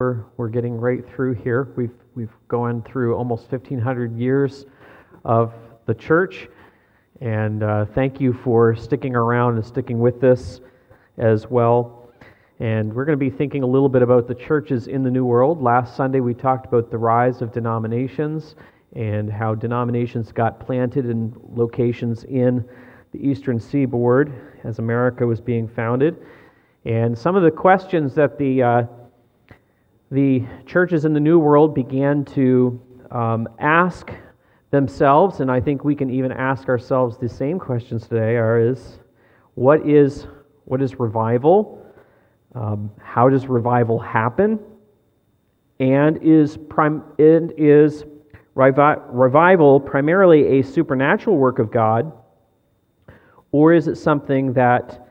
We're, we're getting right through here. We've, we've gone through almost 1,500 years of the church. And uh, thank you for sticking around and sticking with this as well. And we're going to be thinking a little bit about the churches in the New World. Last Sunday, we talked about the rise of denominations and how denominations got planted in locations in the eastern seaboard as America was being founded. And some of the questions that the uh, the churches in the New World began to um, ask themselves, and I think we can even ask ourselves the same questions today: are is what is what is revival? Um, how does revival happen? And is prim- and is revi- revival primarily a supernatural work of God, or is it something that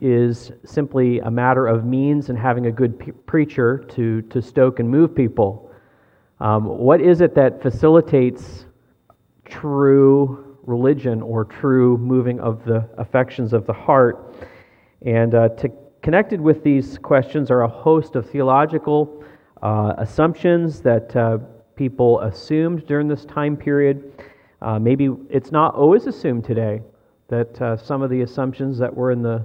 is simply a matter of means and having a good preacher to, to stoke and move people. Um, what is it that facilitates true religion or true moving of the affections of the heart? And uh, to, connected with these questions are a host of theological uh, assumptions that uh, people assumed during this time period. Uh, maybe it's not always assumed today that uh, some of the assumptions that were in the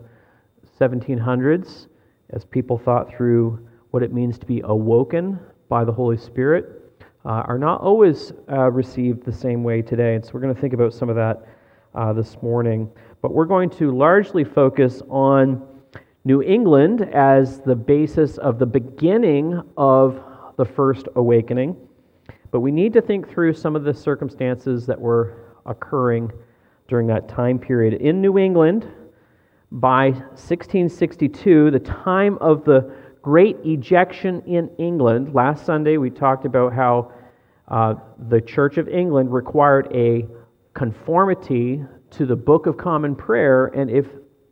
1700s as people thought through what it means to be awoken by the Holy Spirit uh, are not always uh, received the same way today. And so we're going to think about some of that uh, this morning. But we're going to largely focus on New England as the basis of the beginning of the first awakening. But we need to think through some of the circumstances that were occurring during that time period. In New England, by 1662, the time of the great ejection in England. Last Sunday, we talked about how uh, the Church of England required a conformity to the Book of Common Prayer, and if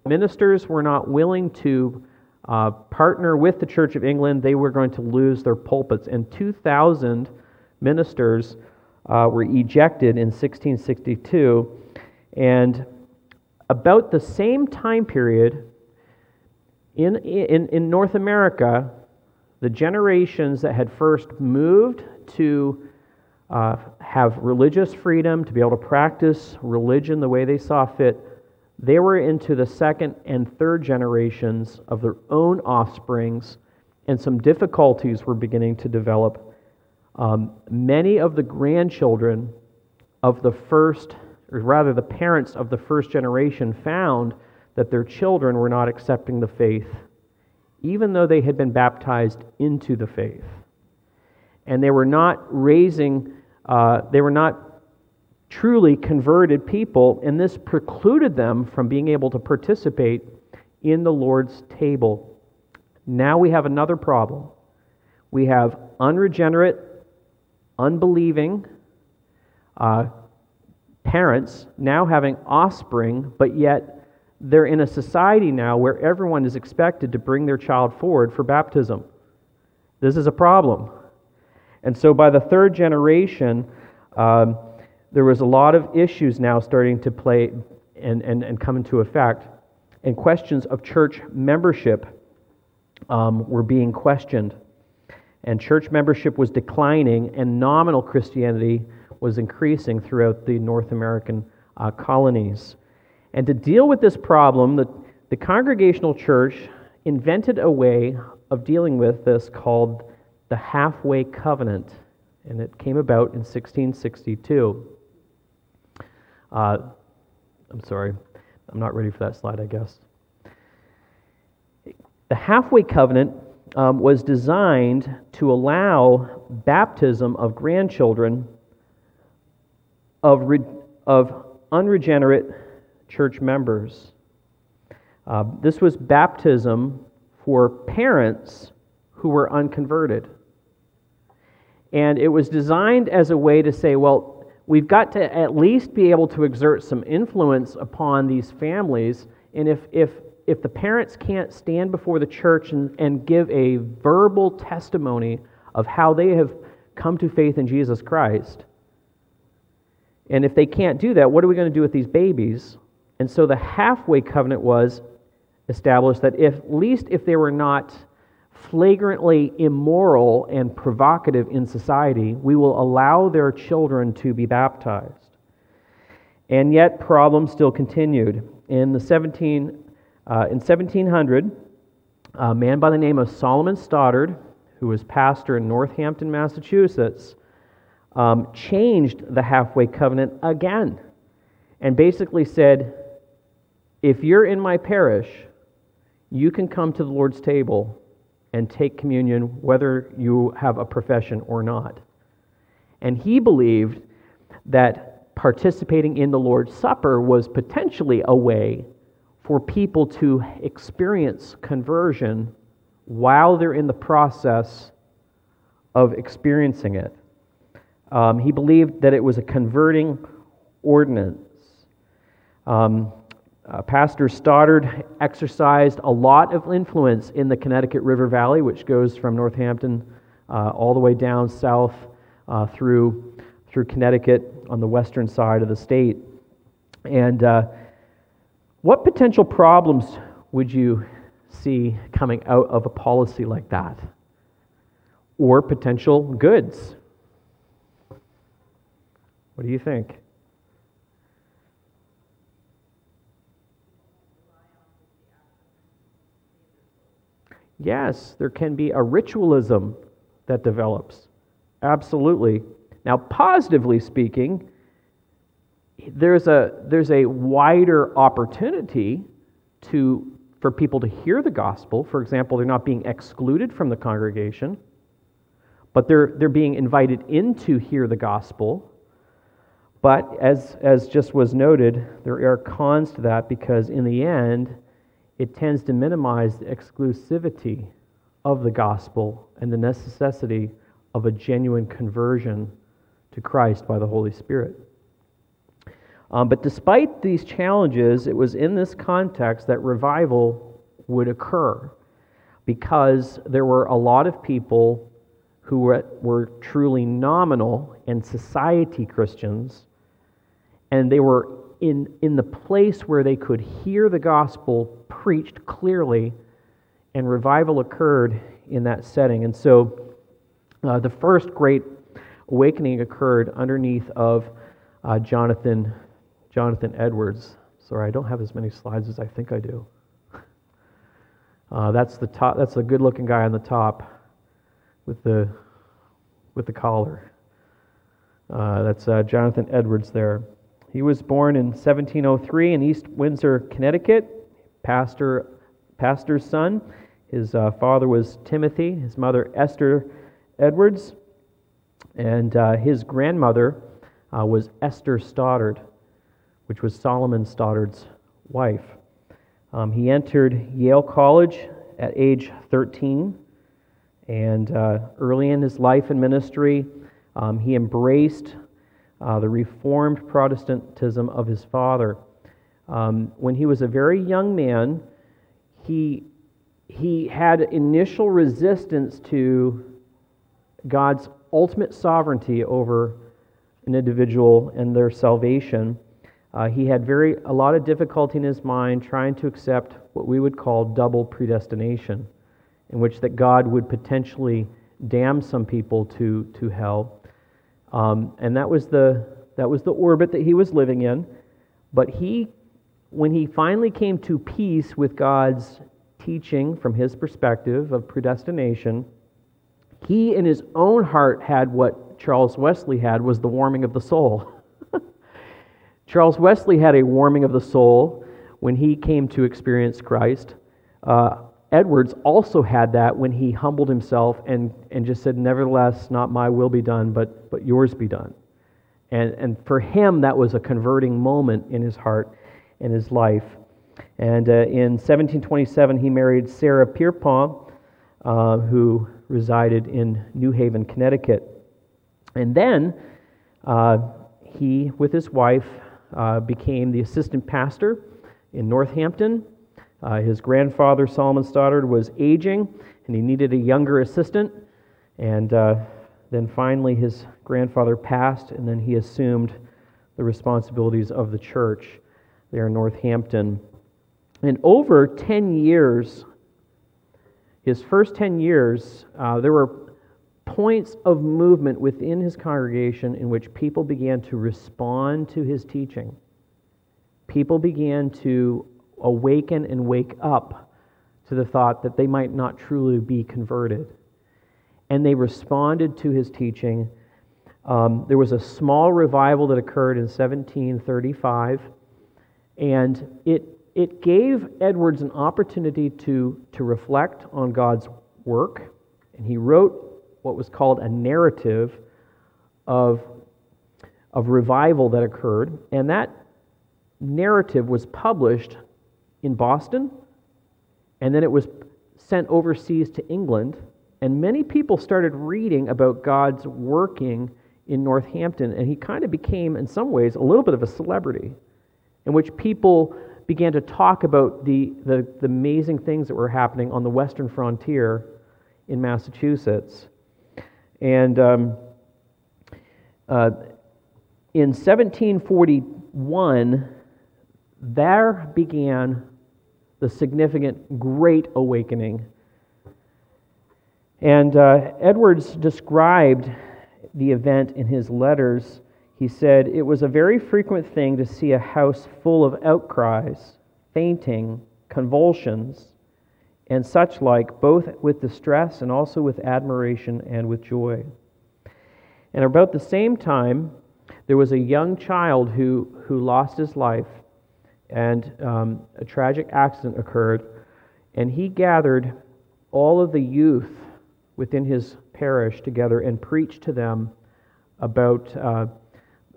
ministers were not willing to uh, partner with the Church of England, they were going to lose their pulpits. And 2,000 ministers uh, were ejected in 1662. And about the same time period in, in, in North America, the generations that had first moved to uh, have religious freedom, to be able to practice religion the way they saw fit, they were into the second and third generations of their own offsprings, and some difficulties were beginning to develop. Um, many of the grandchildren of the first or rather the parents of the first generation, found that their children were not accepting the faith, even though they had been baptized into the faith. And they were not raising, uh, they were not truly converted people, and this precluded them from being able to participate in the Lord's table. Now we have another problem. We have unregenerate, unbelieving, uh, parents now having offspring, but yet they're in a society now where everyone is expected to bring their child forward for baptism. This is a problem. And so by the third generation, um, there was a lot of issues now starting to play and, and, and come into effect. And questions of church membership um, were being questioned. And church membership was declining, and nominal Christianity was increasing throughout the North American uh, colonies. And to deal with this problem, the, the Congregational Church invented a way of dealing with this called the Halfway Covenant, and it came about in 1662. Uh, I'm sorry, I'm not ready for that slide, I guess. The Halfway Covenant um, was designed to allow baptism of grandchildren of, re, of unregenerate church members. Uh, this was baptism for parents who were unconverted. And it was designed as a way to say, well, we've got to at least be able to exert some influence upon these families. And if, if, if the parents can't stand before the church and, and give a verbal testimony of how they have come to faith in Jesus Christ, and if they can't do that, what are we going to do with these babies? And so the halfway covenant was established that if, at least if they were not flagrantly immoral and provocative in society, we will allow their children to be baptized. And yet, problems still continued. In, the 17, uh, in 1700, a man by the name of Solomon Stoddard, who was pastor in Northampton, Massachusetts, um, changed the halfway covenant again and basically said, If you're in my parish, you can come to the Lord's table and take communion whether you have a profession or not. And he believed that participating in the Lord's Supper was potentially a way for people to experience conversion while they're in the process of experiencing it. Um, he believed that it was a converting ordinance. Um, uh, Pastor Stoddard exercised a lot of influence in the Connecticut River Valley, which goes from Northampton uh, all the way down south uh, through, through Connecticut on the western side of the state. And uh, what potential problems would you see coming out of a policy like that? Or potential goods? What do you think? Yes, there can be a ritualism that develops. Absolutely. Now, positively speaking, there's a, there's a wider opportunity to, for people to hear the gospel. For example, they're not being excluded from the congregation, but they're, they're being invited in to hear the gospel. But as, as just was noted, there are cons to that because in the end, it tends to minimize the exclusivity of the gospel and the necessity of a genuine conversion to Christ by the Holy Spirit. Um, but despite these challenges, it was in this context that revival would occur because there were a lot of people who were, were truly nominal and society Christians, and they were in, in the place where they could hear the gospel preached clearly, and revival occurred in that setting. And so uh, the first great awakening occurred underneath of uh, Jonathan, Jonathan Edwards. Sorry, I don't have as many slides as I think I do. Uh, that's the top. That's the good-looking guy on the top with the with the collar. Uh, that's uh, Jonathan Edwards there. He was born in 1703 in East Windsor, Connecticut, pastor, pastor's son. His uh, father was Timothy, his mother Esther Edwards, and uh, his grandmother uh, was Esther Stoddard, which was Solomon Stoddard's wife. Um, he entered Yale College at age 13, and uh, early in his life and ministry, um, he embraced uh, the Reformed Protestantism of his father. Um, when he was a very young man, he, he had initial resistance to God's ultimate sovereignty over an individual and their salvation. Uh, he had very a lot of difficulty in his mind trying to accept what we would call double predestination, in which that God would potentially damn some people to, to hell um, and that was, the, that was the orbit that he was living in. But he, when he finally came to peace with God's teaching from his perspective of predestination, he in his own heart had what Charles Wesley had was the warming of the soul. Charles Wesley had a warming of the soul when he came to experience Christ. Uh, Edwards also had that when he humbled himself and, and just said, Nevertheless, not my will be done, but, but yours be done. And, and for him, that was a converting moment in his heart and his life. And uh, in 1727, he married Sarah Pierpont, uh, who resided in New Haven, Connecticut. And then uh, he, with his wife, uh, became the assistant pastor in Northampton uh, his grandfather, Solomon Stoddard, was aging and he needed a younger assistant. And uh, then finally, his grandfather passed, and then he assumed the responsibilities of the church there in Northampton. And over 10 years, his first 10 years, uh, there were points of movement within his congregation in which people began to respond to his teaching. People began to awaken and wake up to the thought that they might not truly be converted. And they responded to his teaching. Um, there was a small revival that occurred in 1735, and it, it gave Edwards an opportunity to, to reflect on God's work. And he wrote what was called a narrative of, of revival that occurred. And that narrative was published in Boston, and then it was sent overseas to England. And many people started reading about God's working in Northampton, and he kind of became, in some ways, a little bit of a celebrity, in which people began to talk about the, the, the amazing things that were happening on the western frontier in Massachusetts. And um, uh, in 1741, there began the significant Great Awakening. And uh, Edwards described the event in his letters. He said, It was a very frequent thing to see a house full of outcries, fainting, convulsions, and such like, both with distress and also with admiration and with joy. And about the same time, there was a young child who, who lost his life, and um, a tragic accident occurred, and he gathered all of the youth within his parish together and preached to them about uh,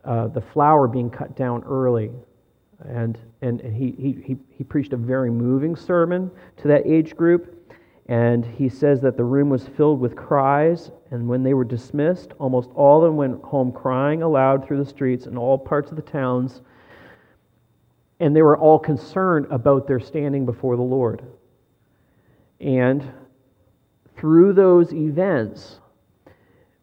uh, the flower being cut down early and, and he, he, he preached a very moving sermon to that age group. And he says that the room was filled with cries. And when they were dismissed, almost all of them went home crying aloud through the streets in all parts of the towns. And they were all concerned about their standing before the Lord. And through those events,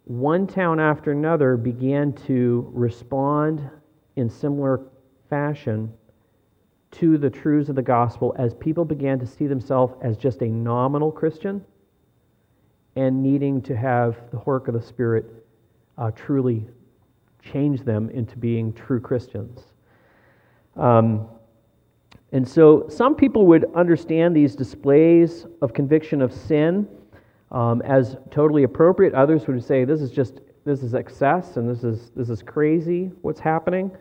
one town after another began to respond in similar fashion to the truths of the gospel as people began to see themselves as just a nominal Christian and needing to have the work of the Spirit uh, truly change them into being true Christians. Um, and so some people would understand these displays of conviction of sin um, as totally appropriate. Others would say this is just this is excess and this is this is crazy what's happening.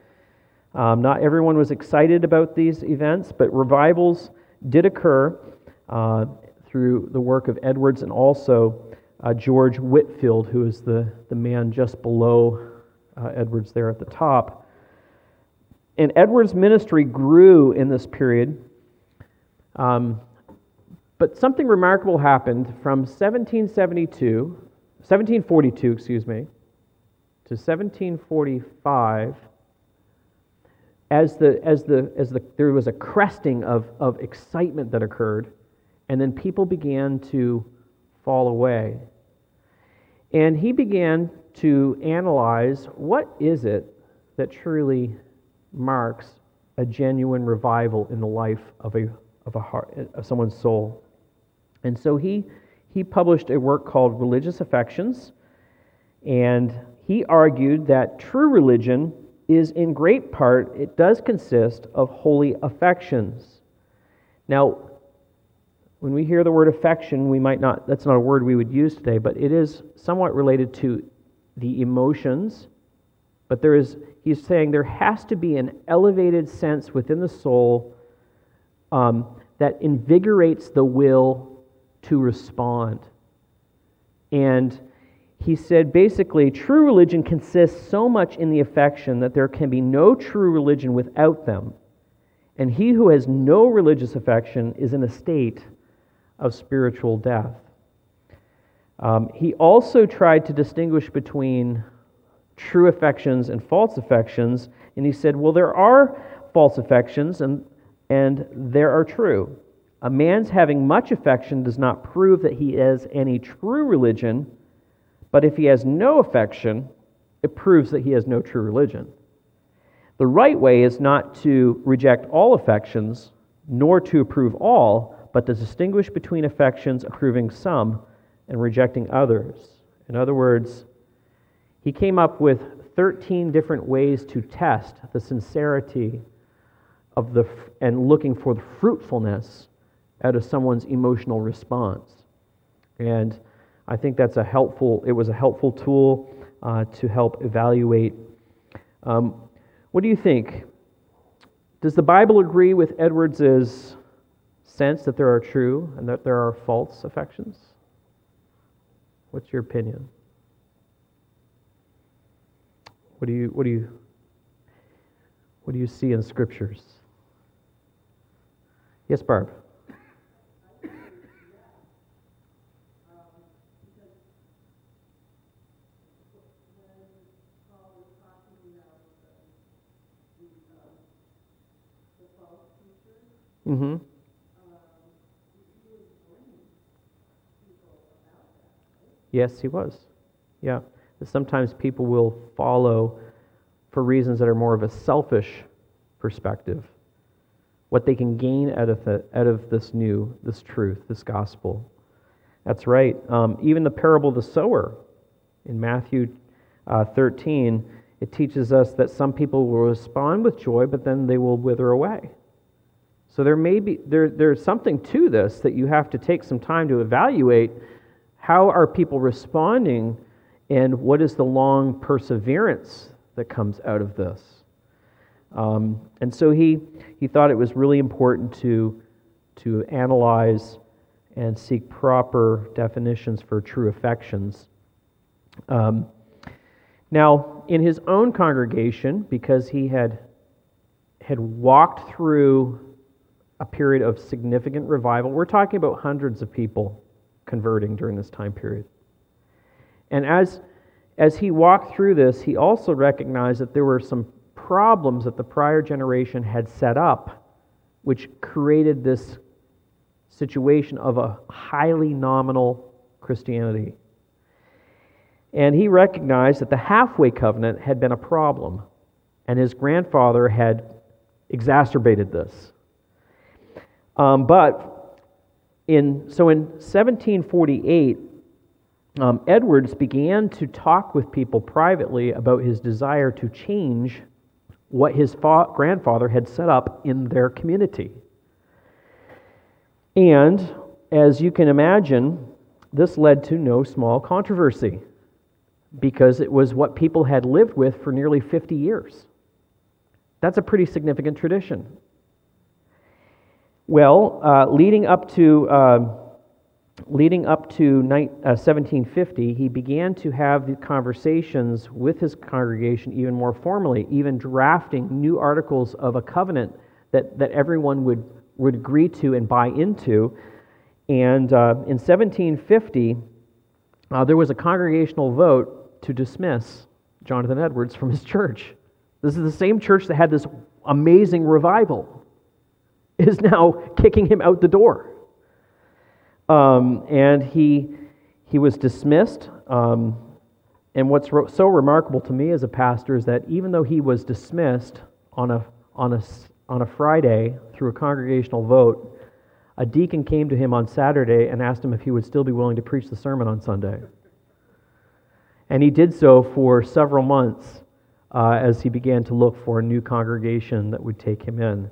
Um, not everyone was excited about these events, but revivals did occur uh, through the work of Edwards and also uh, George Whitefield, who is the, the man just below uh, Edwards there at the top. And Edwards' ministry grew in this period. Um, but something remarkable happened from 1772, 1742, excuse me, to 1745 as, the, as, the, as the, there was a cresting of, of excitement that occurred, and then people began to fall away. And he began to analyze what is it that truly marks a genuine revival in the life of, a, of, a heart, of someone's soul. And so he, he published a work called Religious Affections, and he argued that true religion is in great part, it does consist of holy affections. Now, when we hear the word affection, we might not, that's not a word we would use today, but it is somewhat related to the emotions. But there is, he's saying there has to be an elevated sense within the soul um, that invigorates the will to respond. And he said basically, true religion consists so much in the affection that there can be no true religion without them. And he who has no religious affection is in a state of spiritual death. Um, he also tried to distinguish between true affections and false affections, and he said, well, there are false affections and, and there are true. A man's having much affection does not prove that he has any true religion but if he has no affection, it proves that he has no true religion. The right way is not to reject all affections, nor to approve all, but to distinguish between affections, approving some and rejecting others. In other words, he came up with 13 different ways to test the sincerity of the and looking for the fruitfulness out of someone's emotional response. And I think that's a helpful, it was a helpful tool uh, to help evaluate. Um, what do you think? Does the Bible agree with Edwards's sense that there are true and that there are false affections? What's your opinion? What do you what do you what do you see in scriptures? Yes, Barb. Mm-hmm. Yes, he was. Yeah. Sometimes people will follow for reasons that are more of a selfish perspective. What they can gain out of, the, out of this new, this truth, this gospel. That's right. Um, even the parable of the sower in Matthew uh, 13, it teaches us that some people will respond with joy, but then they will wither away. So there may be there, there's something to this that you have to take some time to evaluate how are people responding and what is the long perseverance that comes out of this. Um, and so he, he thought it was really important to, to analyze and seek proper definitions for true affections. Um, now, in his own congregation, because he had, had walked through a period of significant revival. We're talking about hundreds of people converting during this time period. And as, as he walked through this, he also recognized that there were some problems that the prior generation had set up, which created this situation of a highly nominal Christianity. And he recognized that the halfway covenant had been a problem, and his grandfather had exacerbated this. Um, but in, so in 1748, um, Edwards began to talk with people privately about his desire to change what his fa- grandfather had set up in their community. And as you can imagine, this led to no small controversy because it was what people had lived with for nearly 50 years. That's a pretty significant tradition. Well, uh, leading up to uh, leading up to ni- uh, 1750, he began to have conversations with his congregation even more formally, even drafting new articles of a covenant that, that everyone would, would agree to and buy into. And uh, in 1750, uh, there was a congregational vote to dismiss Jonathan Edwards from his church. This is the same church that had this amazing revival is now kicking him out the door. Um, and he, he was dismissed. Um, and what's so remarkable to me as a pastor is that even though he was dismissed on a, on a, on a Friday through a congregational vote, a deacon came to him on Saturday and asked him if he would still be willing to preach the sermon on Sunday. And he did so for several months uh, as he began to look for a new congregation that would take him in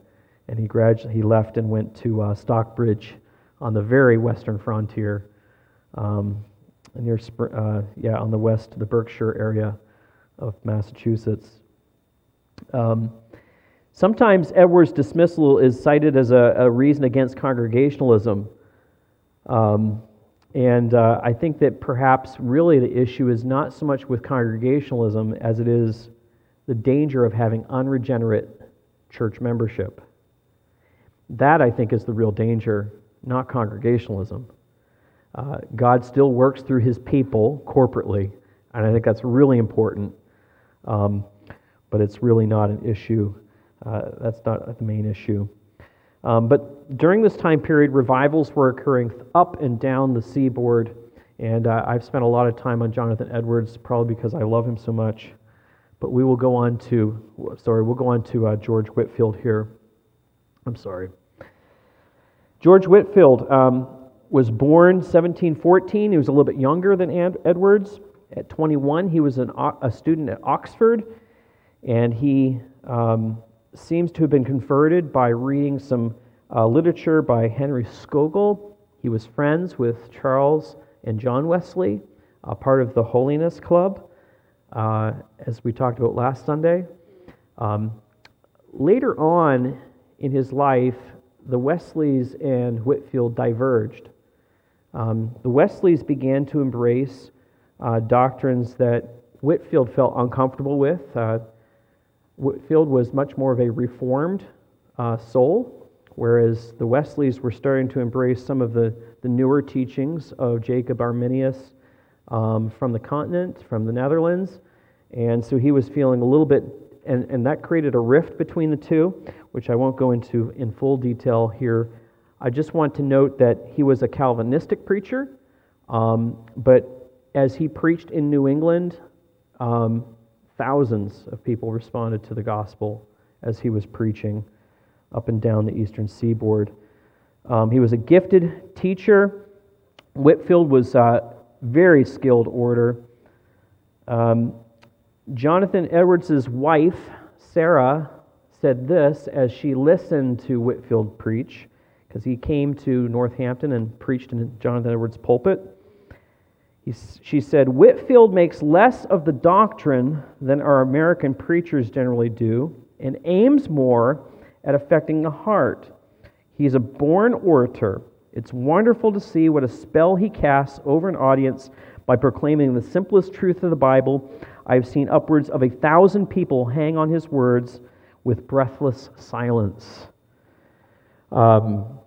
and he gradually he left and went to uh, Stockbridge on the very western frontier, um, near uh, yeah on the west, the Berkshire area of Massachusetts. Um, sometimes Edwards' dismissal is cited as a, a reason against congregationalism. Um, and uh, I think that perhaps really the issue is not so much with congregationalism as it is the danger of having unregenerate church membership. That, I think, is the real danger, not congregationalism. Uh, God still works through his people corporately, and I think that's really important. Um, but it's really not an issue. Uh, that's not the main issue. Um, but during this time period, revivals were occurring up and down the seaboard. And uh, I've spent a lot of time on Jonathan Edwards, probably because I love him so much. But we will go on to, sorry, we'll go on to uh, George Whitefield here. I'm sorry. George Whitefield um, was born 1714. He was a little bit younger than Edwards. At 21, he was an, a student at Oxford, and he um, seems to have been converted by reading some uh, literature by Henry Scougal. He was friends with Charles and John Wesley, a part of the Holiness Club, uh, as we talked about last Sunday. Um, later on in his life, the Wesleys and Whitefield diverged. Um, the Wesleys began to embrace uh, doctrines that Whitefield felt uncomfortable with. Uh, Whitefield was much more of a reformed uh, soul, whereas the Wesleys were starting to embrace some of the, the newer teachings of Jacob Arminius um, from the continent, from the Netherlands. And so he was feeling a little bit, and, and that created a rift between the two, which I won't go into in full detail here. I just want to note that he was a Calvinistic preacher, um, but as he preached in New England, um, thousands of people responded to the gospel as he was preaching up and down the eastern seaboard. Um, he was a gifted teacher. Whitefield was a very skilled orator. Um, Jonathan Edwards' wife, Sarah, said this as she listened to Whitefield preach, because he came to Northampton and preached in Jonathan Edwards' pulpit. He, she said, Whitefield makes less of the doctrine than our American preachers generally do and aims more at affecting the heart. He's a born orator. It's wonderful to see what a spell he casts over an audience by proclaiming the simplest truth of the Bible. I've seen upwards of a thousand people hang on his words with breathless silence. Um,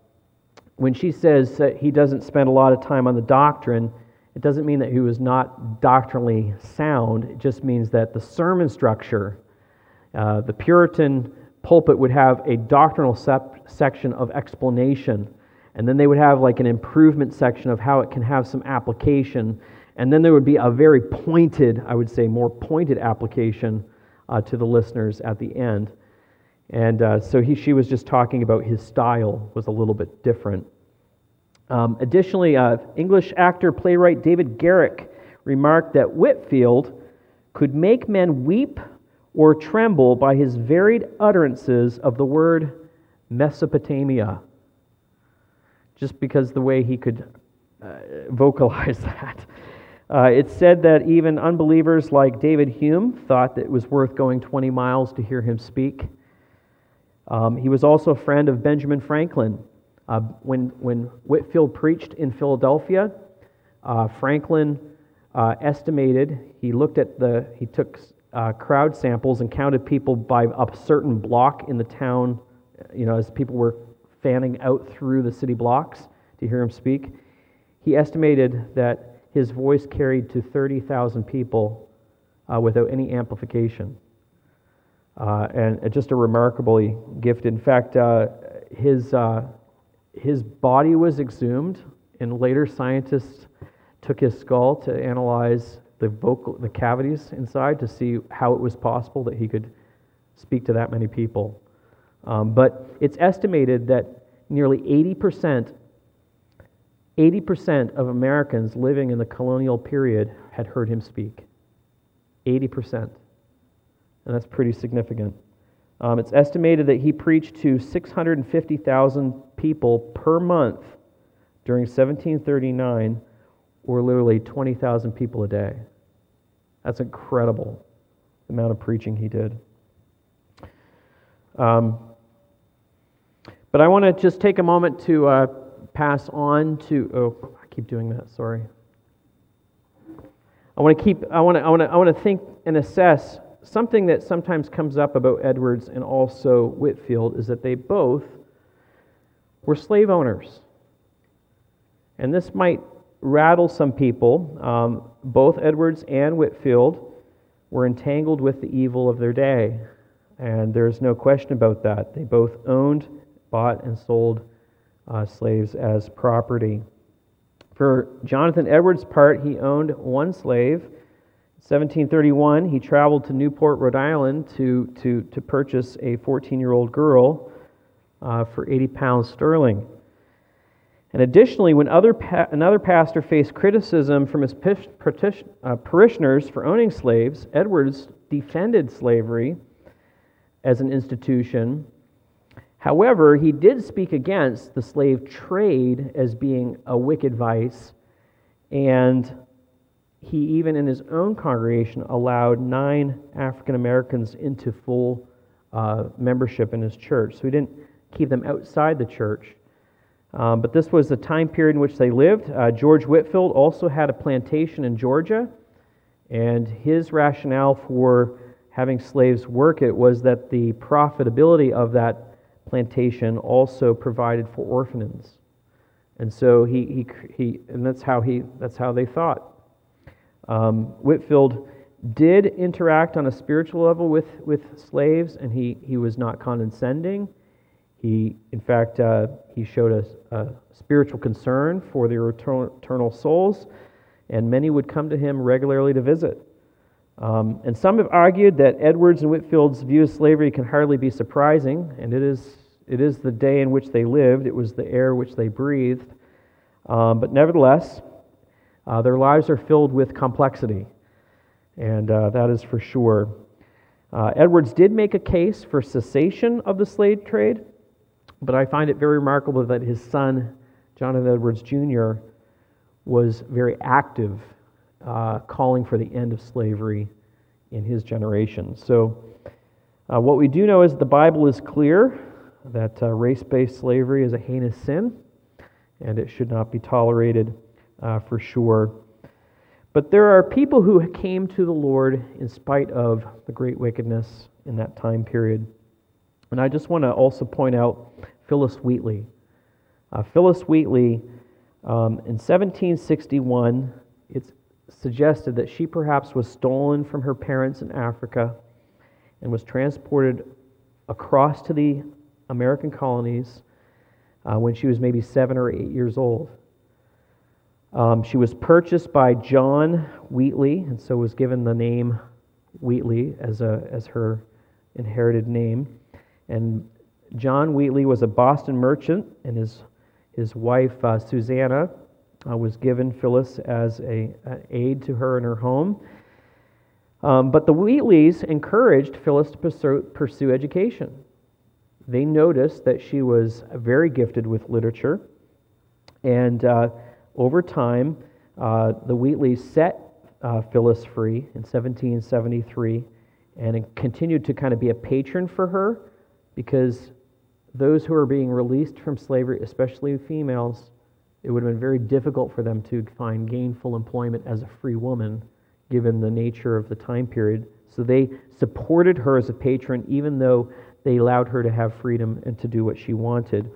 when she says that he doesn't spend a lot of time on the doctrine, it doesn't mean that he was not doctrinally sound. It just means that the sermon structure, uh, the Puritan pulpit would have a doctrinal sep- section of explanation, and then they would have like an improvement section of how it can have some application, and then there would be a very pointed, I would say, more pointed application uh, to the listeners at the end. And uh, so he, she was just talking about his style was a little bit different. Um, additionally, uh, English actor playwright David Garrick remarked that Whitefield could make men weep or tremble by his varied utterances of the word Mesopotamia, just because the way he could uh, vocalize that. Uh, it's said that even unbelievers like David Hume thought that it was worth going 20 miles to hear him speak. Um, he was also a friend of Benjamin Franklin, uh, when, when Whitefield preached in Philadelphia, uh, Franklin uh, estimated, he looked at the, he took uh, crowd samples and counted people by a certain block in the town, you know, as people were fanning out through the city blocks to hear him speak. He estimated that his voice carried to 30,000 people uh, without any amplification. Uh, and just a remarkably gifted. In fact, his his body was exhumed, and later scientists took his skull to analyze the vocal the cavities inside to see how it was possible that he could speak to that many people. Um, but it's estimated that nearly 80%, 80% of Americans living in the colonial period had heard him speak. 80%. And that's pretty significant. Um, it's estimated that he preached to 650,000 people per month during 1739, or literally 20,000 people a day. That's incredible, the amount of preaching he did. Um, but I want to just take a moment to uh, pass on to. Oh, I keep doing that. Sorry. I want to keep. I want to. I want to. I want to think and assess something that sometimes comes up about Edwards and also Whitefield is that they both were slave owners. And this might rattle some people. Um, both Edwards and Whitefield were entangled with the evil of their day. And there's no question about that. They both owned, bought, and sold uh, slaves as property. For Jonathan Edwards' part, he owned one slave 1731, he traveled to Newport, Rhode Island to, to, to purchase a 14 year old girl uh, for 80 pounds sterling. And additionally, when other pa- another pastor faced criticism from his uh, parishioners for owning slaves, Edwards defended slavery as an institution. However, he did speak against the slave trade as being a wicked vice, and he even in his own congregation allowed nine African Americans into full uh, membership in his church. So he didn't keep them outside the church. Um, but this was the time period in which they lived. Uh, George Whitefield also had a plantation in Georgia, and his rationale for having slaves work it was that the profitability of that plantation also provided for orphans. And so he, he, he and that's how, he, that's how they thought. Um, Whitefield did interact on a spiritual level with, with slaves, and he, he was not condescending. He, in fact, uh, he showed a, a, spiritual concern for their eternal, souls, and many would come to him regularly to visit. Um, and some have argued that Edwards and Whitefield's view of slavery can hardly be surprising, and it is, it is the day in which they lived, it was the air which they breathed. Um, but nevertheless, uh, their lives are filled with complexity, and uh, that is for sure. Uh, Edwards did make a case for cessation of the slave trade. But I find it very remarkable that his son, Jonathan Edwards Jr., was very active, uh, calling for the end of slavery in his generation. So, uh, what we do know is the Bible is clear that uh, race based slavery is a heinous sin and it should not be tolerated uh, for sure. But there are people who came to the Lord in spite of the great wickedness in that time period. And I just want to also point out Phillis Wheatley. Uh, Phillis Wheatley, um, in 1761, it's suggested that she perhaps was stolen from her parents in Africa and was transported across to the American colonies uh, when she was maybe seven or eight years old. Um, she was purchased by John Wheatley, and so was given the name Wheatley as, a, as her inherited name. And John Wheatley was a Boston merchant, and his, his wife, uh, Susanna, uh, was given Phillis as a, an aid to her in her home. Um, but the Wheatleys encouraged Phillis to pursue, pursue education. They noticed that she was very gifted with literature, and uh, over time, uh, the Wheatleys set uh, Phillis free in 1773 and continued to kind of be a patron for her because those who are being released from slavery, especially females, it would have been very difficult for them to find gainful employment as a free woman, given the nature of the time period. So they supported her as a patron, even though they allowed her to have freedom and to do what she wanted.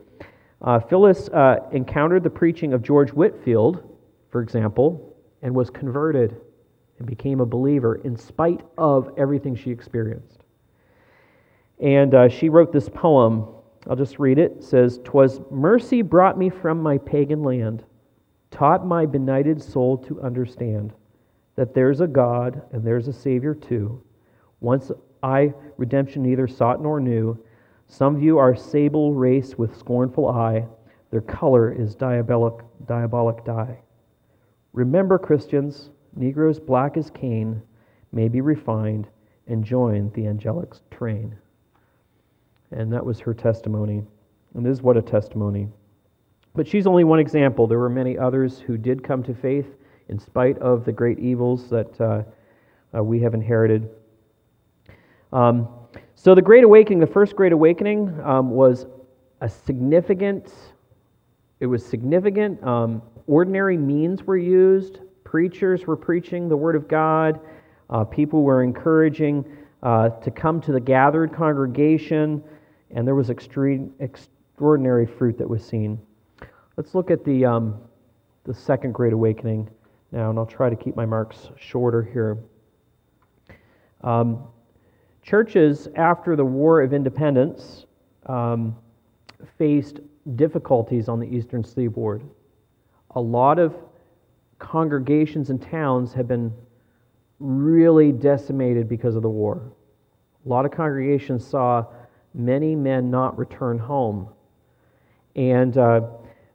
Uh, Phillis uh, encountered the preaching of George Whitefield, for example, and was converted and became a believer in spite of everything she experienced. And uh, she wrote this poem I'll just read it. It says, "Twas mercy brought me from my pagan land, taught my benighted soul to understand that there's a God and there's a Savior too. Once I redemption neither sought nor knew. Some view our sable race with scornful eye. Their color is diabolic, diabolic dye. Remember, Christians, Negroes black as Cain may be refined and join the angelic train. And that was her testimony. And this is what a testimony. But she's only one example. There were many others who did come to faith in spite of the great evils that uh, uh, we have inherited. Um, so, the Great Awakening, the first Great Awakening, um, was a significant, it was significant. Um, ordinary means were used, preachers were preaching the Word of God, uh, people were encouraging uh, to come to the gathered congregation and there was extreme, extraordinary fruit that was seen. Let's look at the, um, the second Great Awakening now, and I'll try to keep my marks shorter here. Um, churches after the War of Independence um, faced difficulties on the eastern seaboard. A lot of congregations and towns have been really decimated because of the war. A lot of congregations saw many men not return home. And uh,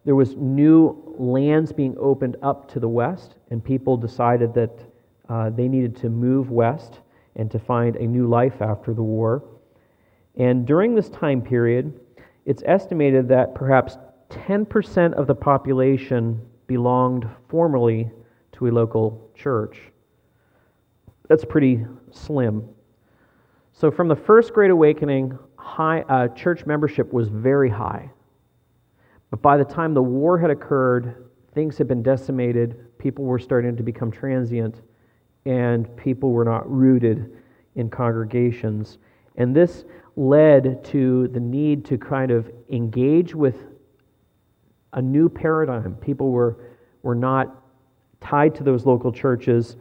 there was new lands being opened up to the west, and people decided that uh, they needed to move west and to find a new life after the war. And during this time period, it's estimated that perhaps 10% of the population belonged formerly to a local church. That's pretty slim. So, from the First Great Awakening, high, uh, church membership was very high. But by the time the war had occurred, things had been decimated, people were starting to become transient, and people were not rooted in congregations. And this led to the need to kind of engage with a new paradigm. People were, were not tied to those local churches,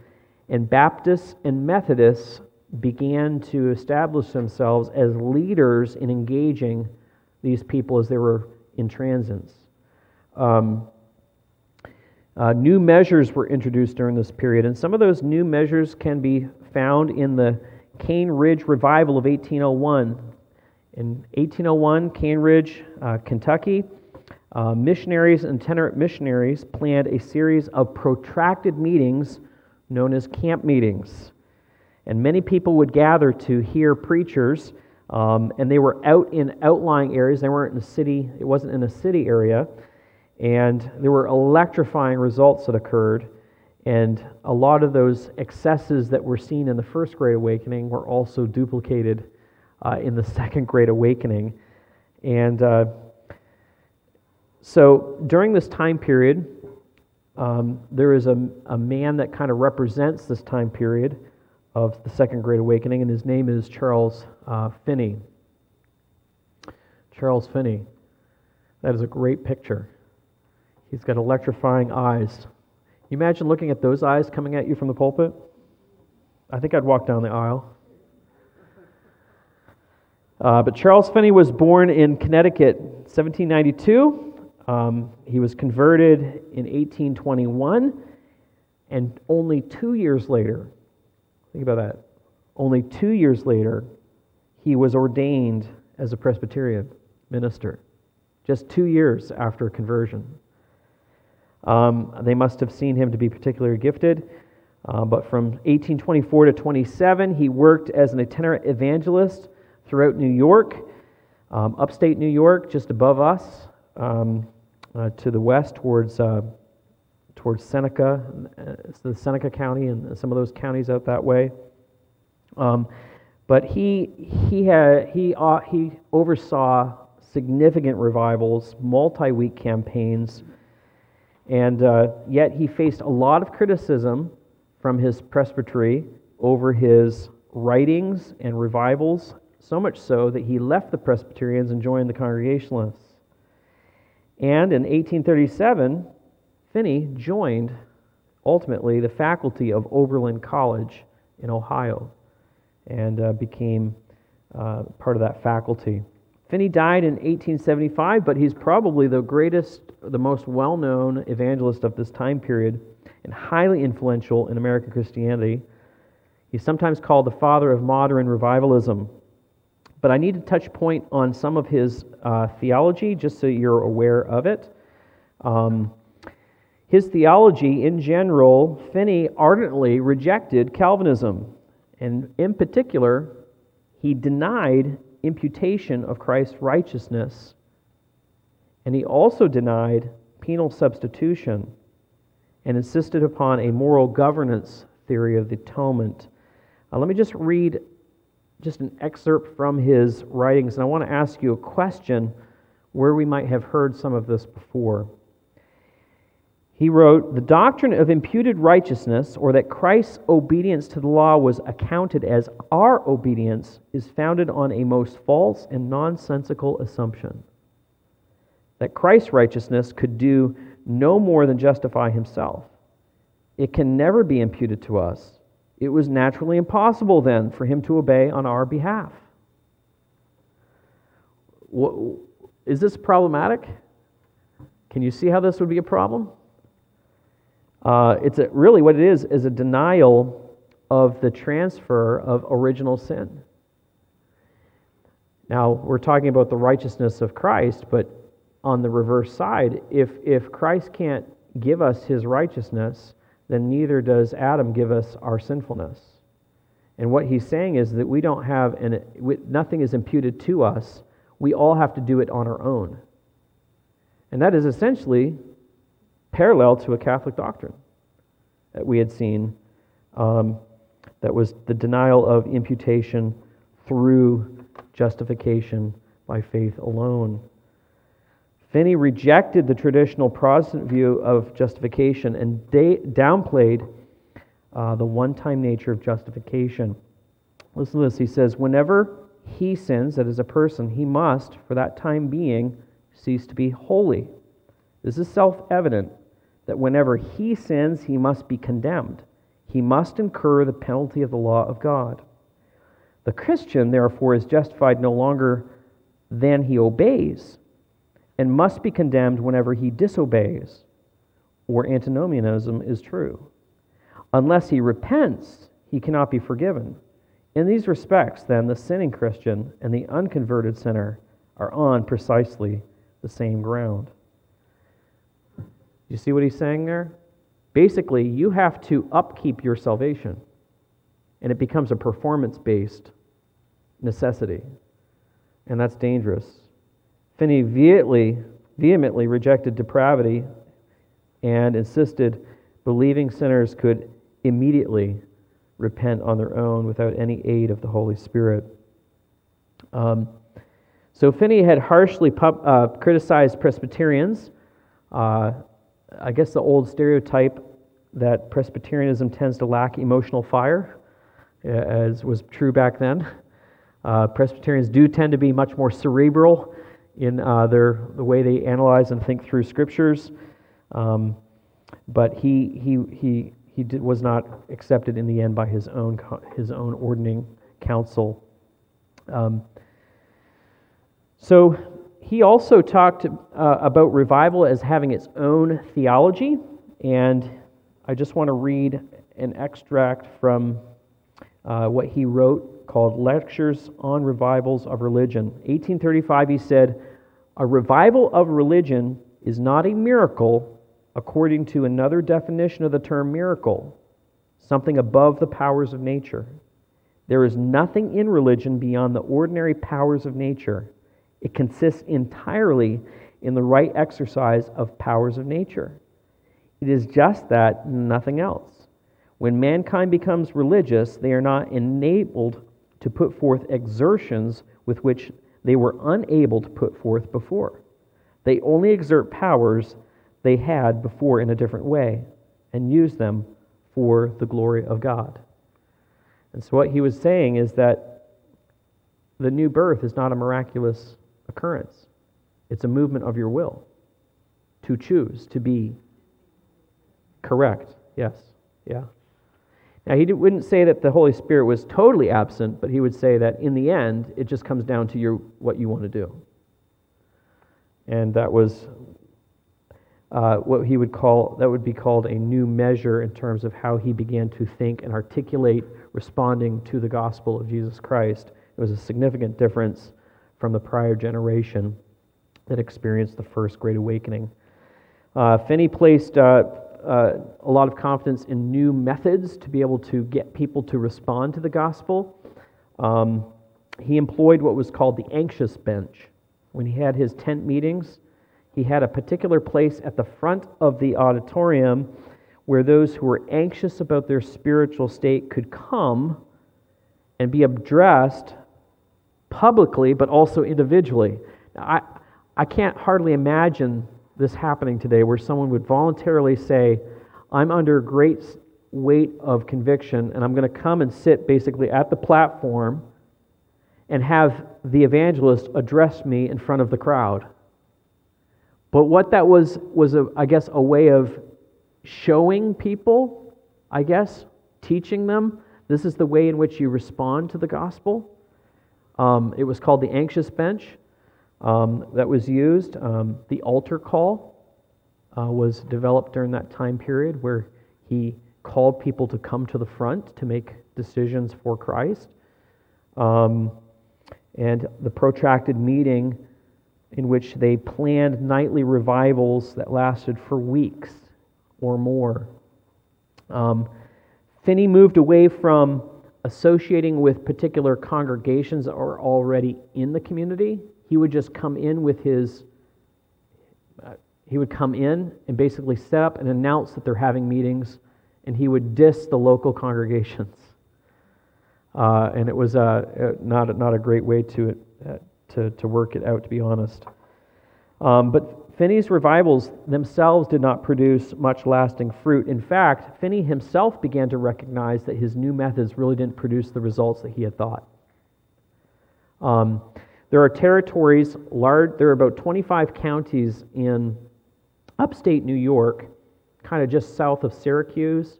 and Baptists and Methodists began to establish themselves as leaders in engaging these people as they were in transits. Um, uh, new measures were introduced during this period, and some of those new measures can be found in the Cane Ridge Revival of 1801. In 1801, Cane Ridge, uh, Kentucky, uh, missionaries and itinerant missionaries planned a series of protracted meetings known as camp meetings. And many people would gather to hear preachers, um, and they were out in outlying areas. They weren't in the city, it wasn't in a city area. And there were electrifying results that occurred. And a lot of those excesses that were seen in the First Great Awakening were also duplicated uh, in the Second Great Awakening. And uh, so during this time period, um, there is a, a man that kind of represents this time period of the Second Great Awakening, and his name is Charles uh, Finney. Charles Finney. That is a great picture. He's got electrifying eyes. You imagine looking at those eyes coming at you from the pulpit? I think I'd walk down the aisle. Uh, but Charles Finney was born in Connecticut, 1792. Um, he was converted in 1821, and only two years later, think about that, only two years later, he was ordained as a Presbyterian minister, just two years after conversion. Um, they must have seen him to be particularly gifted. Uh, but from 1824 to 27, he worked as an itinerant evangelist throughout New York, um, upstate New York, just above us um, uh, to the west towards, uh, towards Seneca, uh, the Seneca County, and some of those counties out that way. Um, but he, he, had, he, uh, he oversaw significant revivals, multi week campaigns, and uh, yet he faced a lot of criticism from his presbytery over his writings and revivals, so much so that he left the Presbyterians and joined the Congregationalists. And in 1837, Finney joined ultimately the faculty of Oberlin College in Ohio and uh, became uh, part of that faculty. Finney died in 1875, but he's probably the greatest, the most well known evangelist of this time period and highly influential in American Christianity. He's sometimes called the father of modern revivalism. But I need to touch point on some of his uh, theology just so you're aware of it. Um, his theology, in general, Finney ardently rejected Calvinism. And in particular, he denied imputation of Christ's righteousness. And he also denied penal substitution and insisted upon a moral governance theory of the atonement. Uh, let me just read just an excerpt from his writings, and I want to ask you a question where we might have heard some of this before. He wrote, The doctrine of imputed righteousness, or that Christ's obedience to the law was accounted as our obedience, is founded on a most false and nonsensical assumption that Christ's righteousness could do no more than justify himself. It can never be imputed to us it was naturally impossible then for him to obey on our behalf. Is this problematic? Can you see how this would be a problem? Uh, it's a, really what it is is a denial of the transfer of original sin. Now, we're talking about the righteousness of Christ, but on the reverse side, if, if Christ can't give us his righteousness, then neither does Adam give us our sinfulness. And what he's saying is that we don't have, and nothing is imputed to us. We all have to do it on our own. And that is essentially parallel to a Catholic doctrine that we had seen. Um, that was the denial of imputation through justification by faith alone. Finney rejected the traditional Protestant view of justification and da- downplayed uh, the one time nature of justification. Listen to this. He says, Whenever he sins, that is a person, he must, for that time being, cease to be holy. This is self evident that whenever he sins, he must be condemned. He must incur the penalty of the law of God. The Christian, therefore, is justified no longer than he obeys and must be condemned whenever he disobeys, or antinomianism is true. Unless he repents, he cannot be forgiven. In these respects, then, the sinning Christian and the unconverted sinner are on precisely the same ground. You see what he's saying there? Basically, you have to upkeep your salvation, and it becomes a performance based necessity, and that's dangerous. Finney vehemently, vehemently rejected depravity and insisted believing sinners could immediately repent on their own without any aid of the Holy Spirit. Um, so Finney had harshly uh, criticized Presbyterians. Uh, I guess the old stereotype that Presbyterianism tends to lack emotional fire, as was true back then. Uh, Presbyterians do tend to be much more cerebral in uh, their, the way they analyze and think through scriptures. Um, but he, he, he, he did, was not accepted in the end by his own, his own ordaining council. Um, so he also talked uh, about revival as having its own theology, and I just want to read an extract from uh, what he wrote called Lectures on Revivals of Religion. 1835, he said, A revival of religion is not a miracle according to another definition of the term miracle, something above the powers of nature. There is nothing in religion beyond the ordinary powers of nature. It consists entirely in the right exercise of powers of nature. It is just that, nothing else. When mankind becomes religious, they are not enabled to put forth exertions with which they were unable to put forth before. They only exert powers they had before in a different way and use them for the glory of God. And so, what he was saying is that the new birth is not a miraculous occurrence, it's a movement of your will to choose to be correct. Yes, yeah. Now, he wouldn't say that the Holy Spirit was totally absent, but he would say that in the end, it just comes down to your, what you want to do. And that was uh, what he would call, that would be called a new measure in terms of how he began to think and articulate responding to the gospel of Jesus Christ. It was a significant difference from the prior generation that experienced the first Great Awakening. Uh, Finney placed uh, uh, a lot of confidence in new methods to be able to get people to respond to the gospel. Um, he employed what was called the anxious bench. When he had his tent meetings, he had a particular place at the front of the auditorium where those who were anxious about their spiritual state could come and be addressed publicly, but also individually. Now, I, I can't hardly imagine this happening today where someone would voluntarily say, I'm under great weight of conviction, and I'm going to come and sit basically at the platform and have the evangelist address me in front of the crowd. But what that was, was a, I guess, a way of showing people, I guess, teaching them this is the way in which you respond to the gospel. Um, it was called the anxious bench um, that was used. Um, the altar call uh, was developed during that time period where he called people to come to the front to make decisions for Christ. Um, and the protracted meeting in which they planned nightly revivals that lasted for weeks or more. Um, Finney moved away from associating with particular congregations that are already in the community. He would just come in with his, uh, he would come in and basically set up and announce that they're having meetings, and he would diss the local congregations. Uh, and it was uh, not, not a great way to, uh, to, to work it out, to be honest. Um, but Finney's revivals themselves did not produce much lasting fruit. In fact, Finney himself began to recognize that his new methods really didn't produce the results that he had thought. Um, there are territories, large, there are about 25 counties in upstate New York, kind of just south of Syracuse.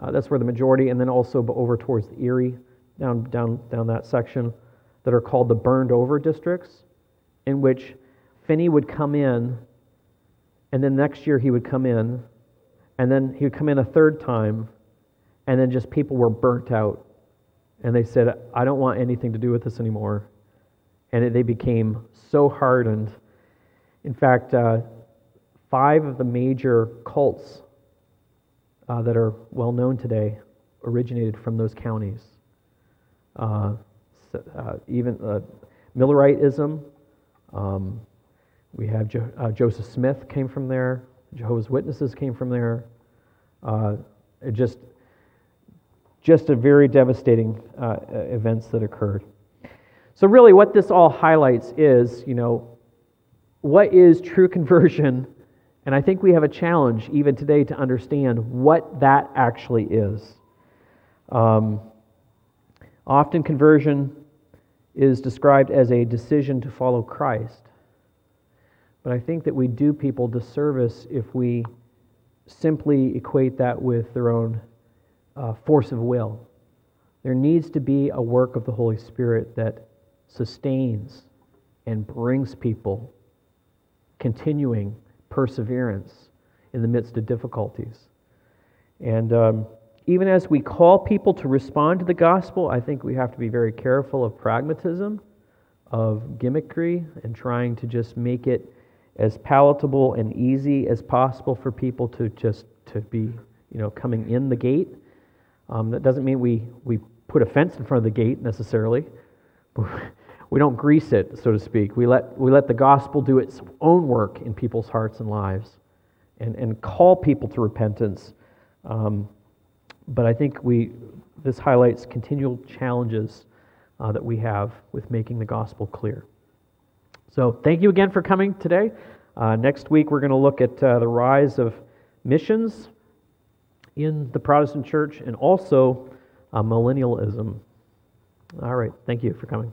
Uh, that's where the majority, and then also over towards the Erie, down, down, down that section, that are called the burned over districts, in which Finney would come in and then next year he would come in, and then he would come in a third time, and then just people were burnt out. And they said, I don't want anything to do with this anymore. And they became so hardened. In fact, uh, five of the major cults uh, that are well known today originated from those counties. Uh, uh even uh, Milleritism, um, we have jo- uh, Joseph Smith came from there. Jehovah's Witnesses came from there. Uh, it just, just a very devastating uh, events that occurred. So really, what this all highlights is, you know, what is true conversion? And I think we have a challenge even today to understand what that actually is. Um, often, conversion is described as a decision to follow Christ. But I think that we do people disservice if we simply equate that with their own uh, force of will. There needs to be a work of the Holy Spirit that sustains and brings people continuing perseverance in the midst of difficulties. And um, even as we call people to respond to the gospel, I think we have to be very careful of pragmatism, of gimmickry, and trying to just make it as palatable and easy as possible for people to just to be you know coming in the gate. Um, that doesn't mean we we put a fence in front of the gate necessarily. We don't grease it so to speak. We let we let the gospel do its own work in people's hearts and lives and and call people to repentance. Um, but i think we this highlights continual challenges uh, that we have with making the gospel clear so thank you again for coming today. Uh, next week, we're going to look at uh, the rise of missions in the Protestant church and also uh, millennialism. All right. Thank you for coming.